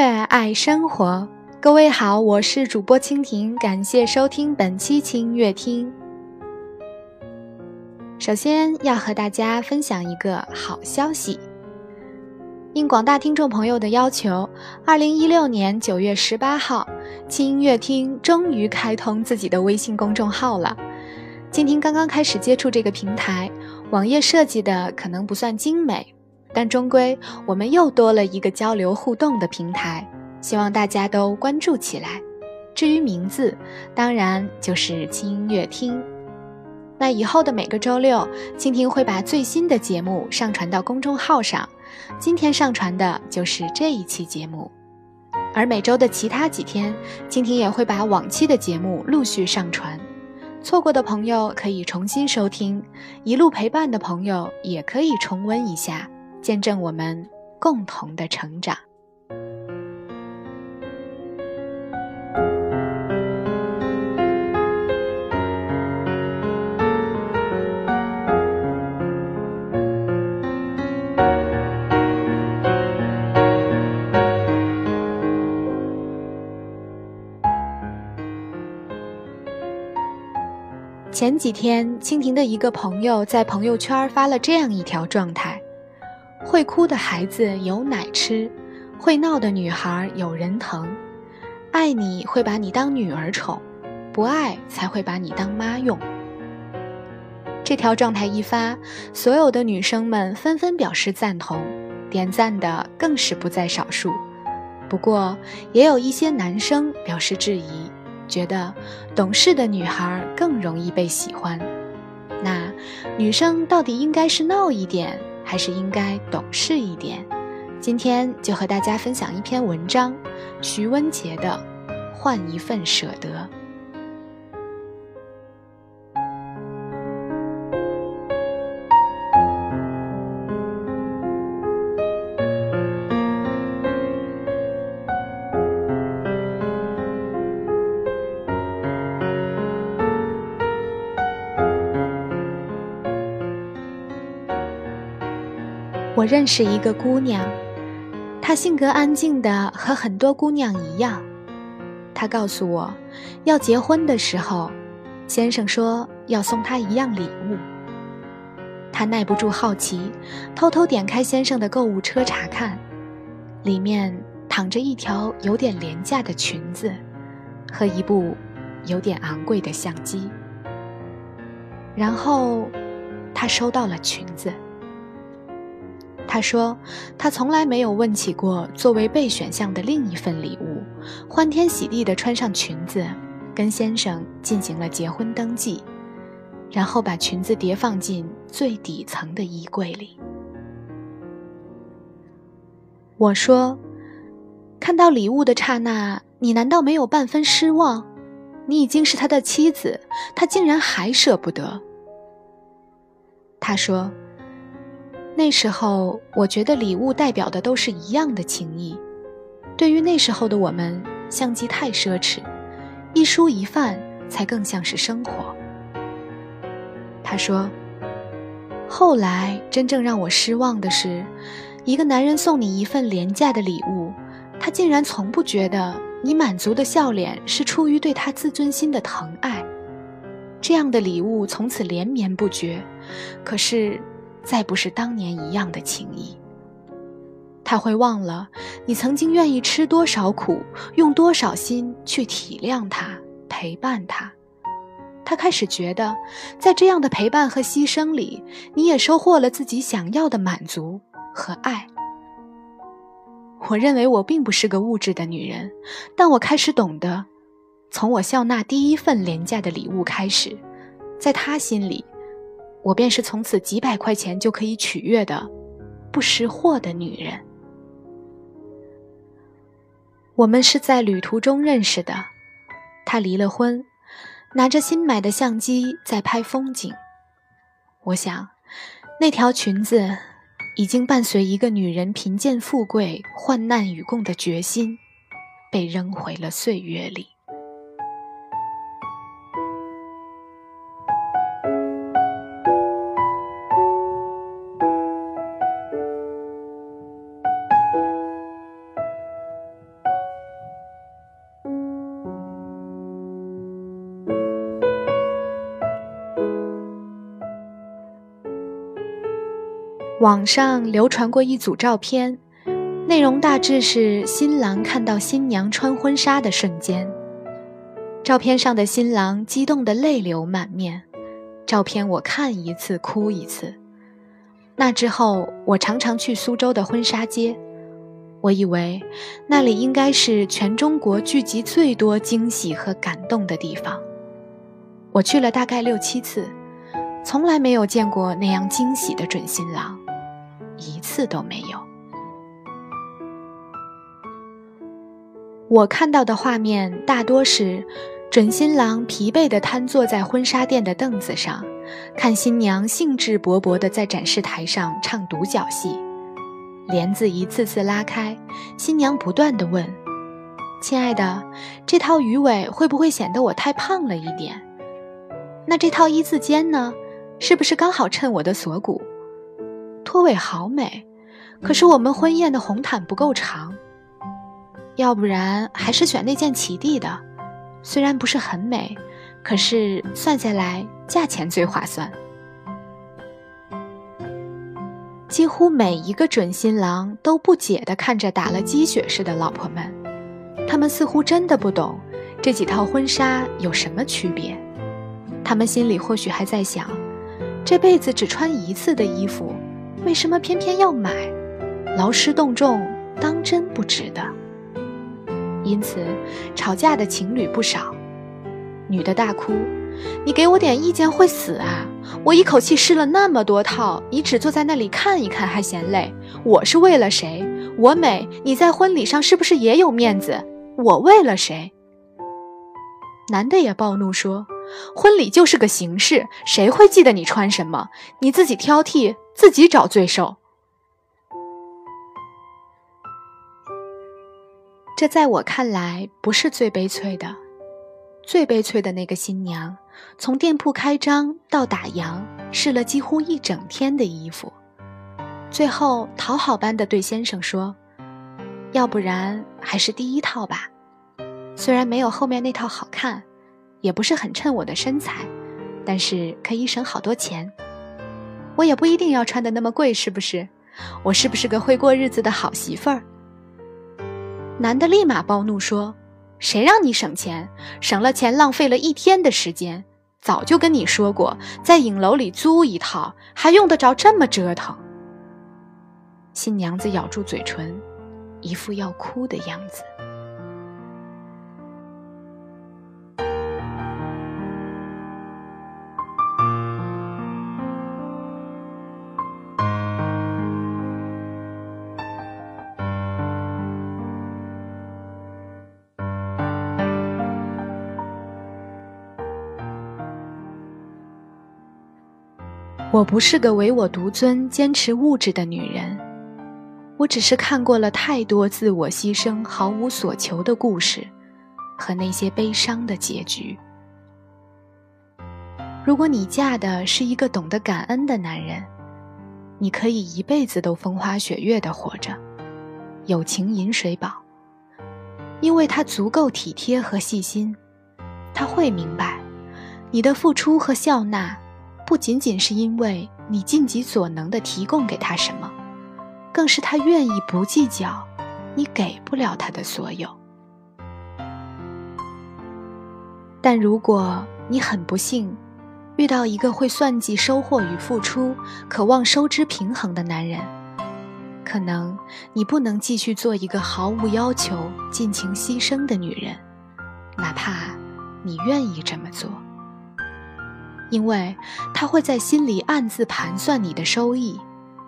爱生活。各位好，我是主播蜻蜓，感谢收听本期轻音乐厅。首先要和大家分享一个好消息。应广大听众朋友的要求，二零一六年九月十八号，轻音乐厅终于开通自己的微信公众号了。蜻蜓刚刚开始接触这个平台，网页设计的可能不算精美，但终归我们又多了一个交流互动的平台，希望大家都关注起来。至于名字，当然就是轻音乐厅。那以后的每个周六，蜻蜓会把最新的节目上传到公众号上。今天上传的就是这一期节目，而每周的其他几天，蜻蜓也会把往期的节目陆续上传。错过的朋友可以重新收听，一路陪伴的朋友也可以重温一下，见证我们共同的成长。前几天，蜻蜓的一个朋友在朋友圈发了这样一条状态：会哭的孩子有奶吃，会闹的女孩有人疼，爱你会把你当女儿宠，不爱才会把你当妈用。这条状态一发，所有的女生们纷纷表示赞同，点赞的更是不在少数。不过，也有一些男生表示质疑。觉得懂事的女孩更容易被喜欢，那女生到底应该是闹一点，还是应该懂事一点？今天就和大家分享一篇文章，徐温杰的《换一份舍得》。我认识一个姑娘，她性格安静的和很多姑娘一样。她告诉我，要结婚的时候，先生说要送她一样礼物。她耐不住好奇，偷偷点开先生的购物车查看，里面躺着一条有点廉价的裙子，和一部有点昂贵的相机。然后，她收到了裙子。他说：“他从来没有问起过作为备选项的另一份礼物，欢天喜地地穿上裙子，跟先生进行了结婚登记，然后把裙子叠放进最底层的衣柜里。”我说：“看到礼物的刹那，你难道没有半分失望？你已经是他的妻子，他竟然还舍不得。”他说。那时候，我觉得礼物代表的都是一样的情谊。对于那时候的我们，相机太奢侈，一蔬一饭才更像是生活。他说：“后来真正让我失望的是，一个男人送你一份廉价的礼物，他竟然从不觉得你满足的笑脸是出于对他自尊心的疼爱。这样的礼物从此连绵不绝。可是。”再不是当年一样的情谊。他会忘了你曾经愿意吃多少苦，用多少心去体谅他、陪伴他。他开始觉得，在这样的陪伴和牺牲里，你也收获了自己想要的满足和爱。我认为我并不是个物质的女人，但我开始懂得，从我笑纳第一份廉价的礼物开始，在他心里。我便是从此几百块钱就可以取悦的，不识货的女人。我们是在旅途中认识的，他离了婚，拿着新买的相机在拍风景。我想，那条裙子已经伴随一个女人贫贱富贵、患难与共的决心，被扔回了岁月里。网上流传过一组照片，内容大致是新郎看到新娘穿婚纱的瞬间。照片上的新郎激动得泪流满面，照片我看一次哭一次。那之后，我常常去苏州的婚纱街，我以为那里应该是全中国聚集最多惊喜和感动的地方。我去了大概六七次，从来没有见过那样惊喜的准新郎。一次都没有。我看到的画面大多是准新郎疲惫地瘫坐在婚纱店的凳子上，看新娘兴致勃勃地在展示台上唱独角戏，帘子一次次拉开，新娘不断地问：“亲爱的，这套鱼尾会不会显得我太胖了一点？那这套一字肩呢，是不是刚好衬我的锁骨？”拖尾好美，可是我们婚宴的红毯不够长。要不然还是选那件齐地的，虽然不是很美，可是算下来价钱最划算。几乎每一个准新郎都不解地看着打了鸡血似的老婆们，他们似乎真的不懂这几套婚纱有什么区别。他们心里或许还在想，这辈子只穿一次的衣服。为什么偏偏要买？劳师动众，当真不值得。因此，吵架的情侣不少。女的大哭：“你给我点意见会死啊！我一口气试了那么多套，你只坐在那里看一看还嫌累。我是为了谁？我美，你在婚礼上是不是也有面子？我为了谁？”男的也暴怒说。婚礼就是个形式，谁会记得你穿什么？你自己挑剔，自己找罪受。这在我看来不是最悲催的，最悲催的那个新娘，从店铺开张到打烊，试了几乎一整天的衣服，最后讨好般的对先生说：“要不然还是第一套吧，虽然没有后面那套好看。”也不是很衬我的身材，但是可以省好多钱。我也不一定要穿的那么贵，是不是？我是不是个会过日子的好媳妇儿？男的立马暴怒说：“谁让你省钱？省了钱，浪费了一天的时间。早就跟你说过，在影楼里租一套，还用得着这么折腾？”新娘子咬住嘴唇，一副要哭的样子。我不是个唯我独尊、坚持物质的女人，我只是看过了太多自我牺牲、毫无所求的故事，和那些悲伤的结局。如果你嫁的是一个懂得感恩的男人，你可以一辈子都风花雪月的活着，有情饮水饱，因为他足够体贴和细心，他会明白你的付出和笑纳。不仅仅是因为你尽己所能的提供给他什么，更是他愿意不计较你给不了他的所有。但如果你很不幸遇到一个会算计收获与付出、渴望收支平衡的男人，可能你不能继续做一个毫无要求、尽情牺牲的女人，哪怕你愿意这么做。因为他会在心里暗自盘算你的收益，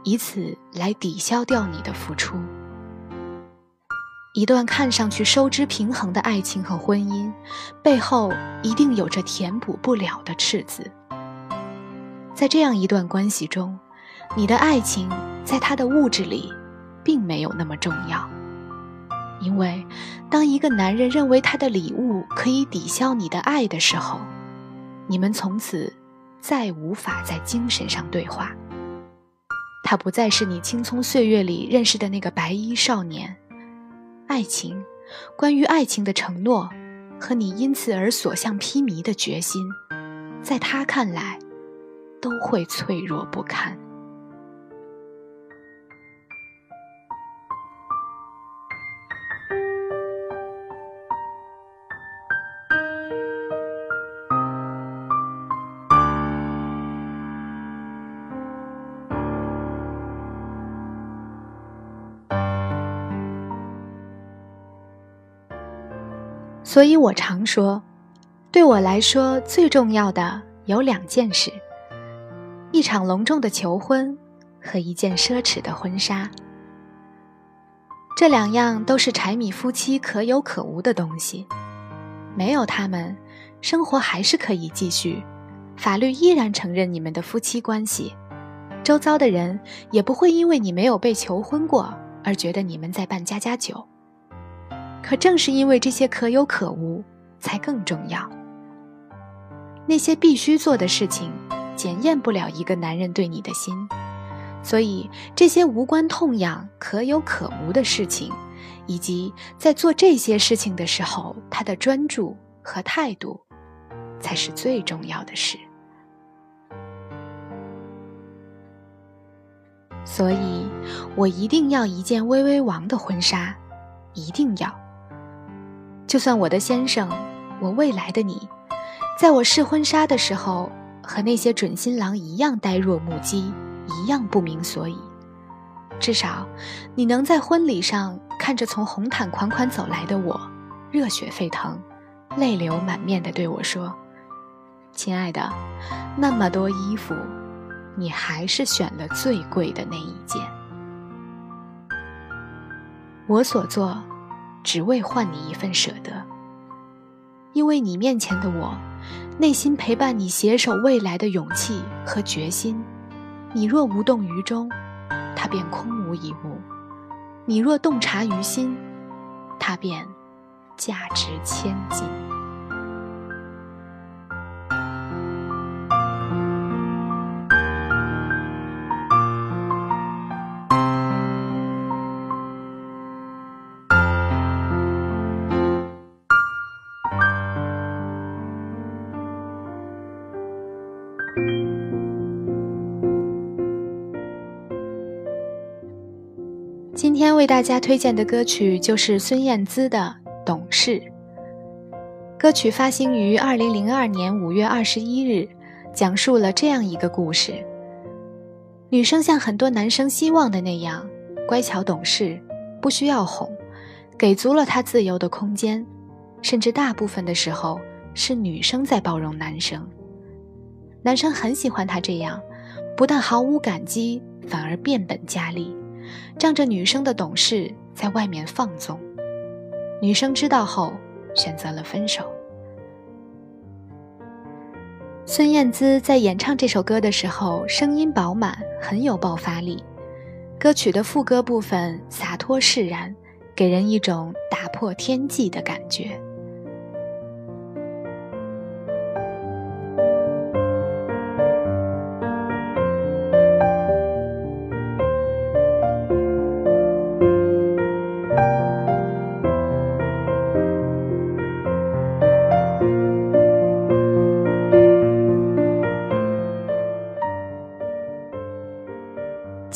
以此来抵消掉你的付出。一段看上去收支平衡的爱情和婚姻，背后一定有着填补不了的赤字。在这样一段关系中，你的爱情在他的物质里，并没有那么重要。因为，当一个男人认为他的礼物可以抵消你的爱的时候，你们从此再无法在精神上对话。他不再是你青葱岁月里认识的那个白衣少年。爱情，关于爱情的承诺，和你因此而所向披靡的决心，在他看来，都会脆弱不堪。所以我常说，对我来说最重要的有两件事：一场隆重的求婚和一件奢侈的婚纱。这两样都是柴米夫妻可有可无的东西，没有他们，生活还是可以继续，法律依然承认你们的夫妻关系，周遭的人也不会因为你没有被求婚过而觉得你们在办家家酒。可正是因为这些可有可无，才更重要。那些必须做的事情，检验不了一个男人对你的心。所以，这些无关痛痒、可有可无的事情，以及在做这些事情的时候他的专注和态度，才是最重要的事。所以，我一定要一件微微王的婚纱，一定要。就算我的先生，我未来的你，在我试婚纱的时候，和那些准新郎一样呆若木鸡。一样不明所以，至少你能在婚礼上看着从红毯款款走来的我，热血沸腾，泪流满面地对我说：“亲爱的，那么多衣服，你还是选了最贵的那一件。我所做，只为换你一份舍得，因为你面前的我，内心陪伴你携手未来的勇气和决心。”你若无动于衷，它便空无一物；你若洞察于心，它便价值千金。为大家推荐的歌曲就是孙燕姿的《懂事》。歌曲发行于二零零二年五月二十一日，讲述了这样一个故事：女生像很多男生希望的那样，乖巧懂事，不需要哄，给足了她自由的空间，甚至大部分的时候是女生在包容男生。男生很喜欢她这样，不但毫无感激，反而变本加厉。仗着女生的懂事，在外面放纵，女生知道后选择了分手。孙燕姿在演唱这首歌的时候，声音饱满，很有爆发力。歌曲的副歌部分洒脱释然，给人一种打破天际的感觉。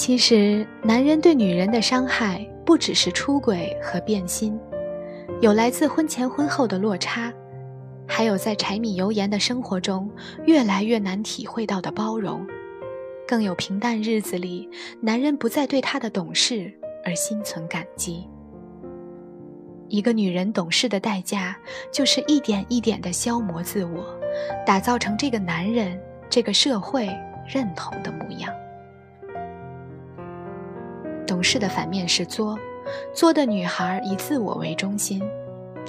其实，男人对女人的伤害不只是出轨和变心，有来自婚前婚后的落差，还有在柴米油盐的生活中越来越难体会到的包容，更有平淡日子里男人不再对她的懂事而心存感激。一个女人懂事的代价，就是一点一点的消磨自我，打造成这个男人、这个社会认同的模样。懂事的反面是作，作的女孩以自我为中心，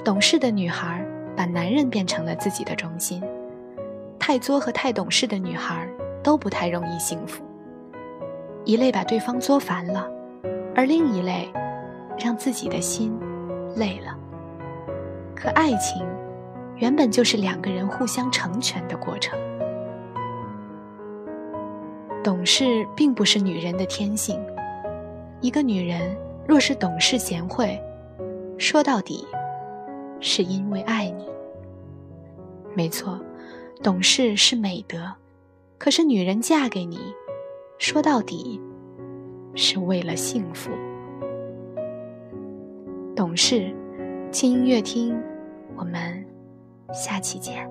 懂事的女孩把男人变成了自己的中心。太作和太懂事的女孩都不太容易幸福，一类把对方作烦了，而另一类让自己的心累了。可爱情原本就是两个人互相成全的过程，懂事并不是女人的天性。一个女人若是懂事贤惠，说到底，是因为爱你。没错，懂事是美德，可是女人嫁给你，说到底，是为了幸福。懂事，轻音乐听，我们下期见。